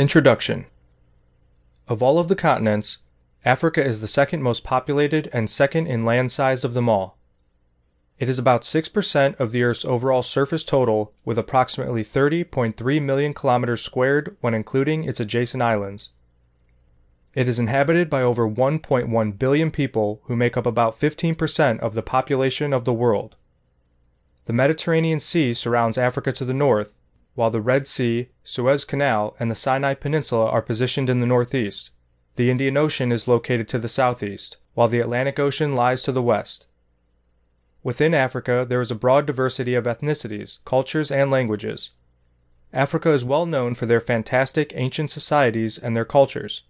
Introduction Of all of the continents, Africa is the second most populated and second in land size of them all. It is about 6% of the Earth's overall surface total with approximately 30.3 million kilometers squared when including its adjacent islands. It is inhabited by over 1.1 billion people who make up about 15% of the population of the world. The Mediterranean Sea surrounds Africa to the north, while the Red Sea, Suez Canal, and the Sinai Peninsula are positioned in the northeast. The Indian Ocean is located to the southeast, while the Atlantic Ocean lies to the west. Within Africa, there is a broad diversity of ethnicities, cultures, and languages. Africa is well known for their fantastic ancient societies and their cultures.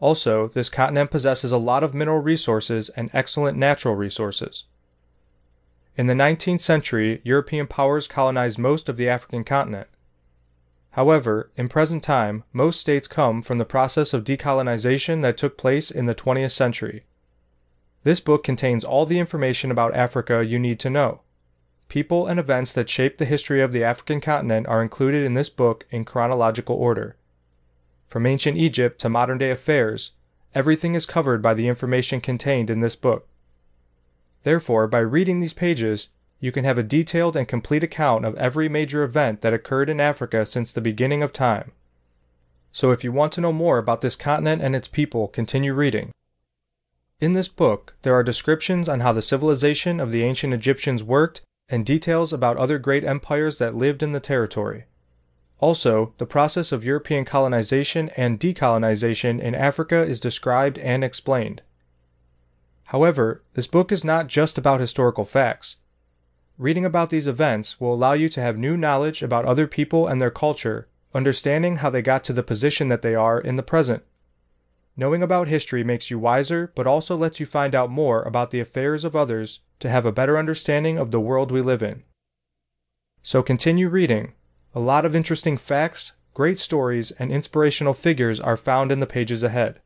Also, this continent possesses a lot of mineral resources and excellent natural resources. In the 19th century, European powers colonized most of the African continent. However, in present time, most states come from the process of decolonization that took place in the 20th century. This book contains all the information about Africa you need to know. People and events that shaped the history of the African continent are included in this book in chronological order. From ancient Egypt to modern day affairs, everything is covered by the information contained in this book. Therefore, by reading these pages, you can have a detailed and complete account of every major event that occurred in Africa since the beginning of time. So if you want to know more about this continent and its people, continue reading. In this book, there are descriptions on how the civilization of the ancient Egyptians worked and details about other great empires that lived in the territory. Also, the process of European colonization and decolonization in Africa is described and explained. However, this book is not just about historical facts. Reading about these events will allow you to have new knowledge about other people and their culture, understanding how they got to the position that they are in the present. Knowing about history makes you wiser, but also lets you find out more about the affairs of others to have a better understanding of the world we live in. So continue reading. A lot of interesting facts, great stories, and inspirational figures are found in the pages ahead.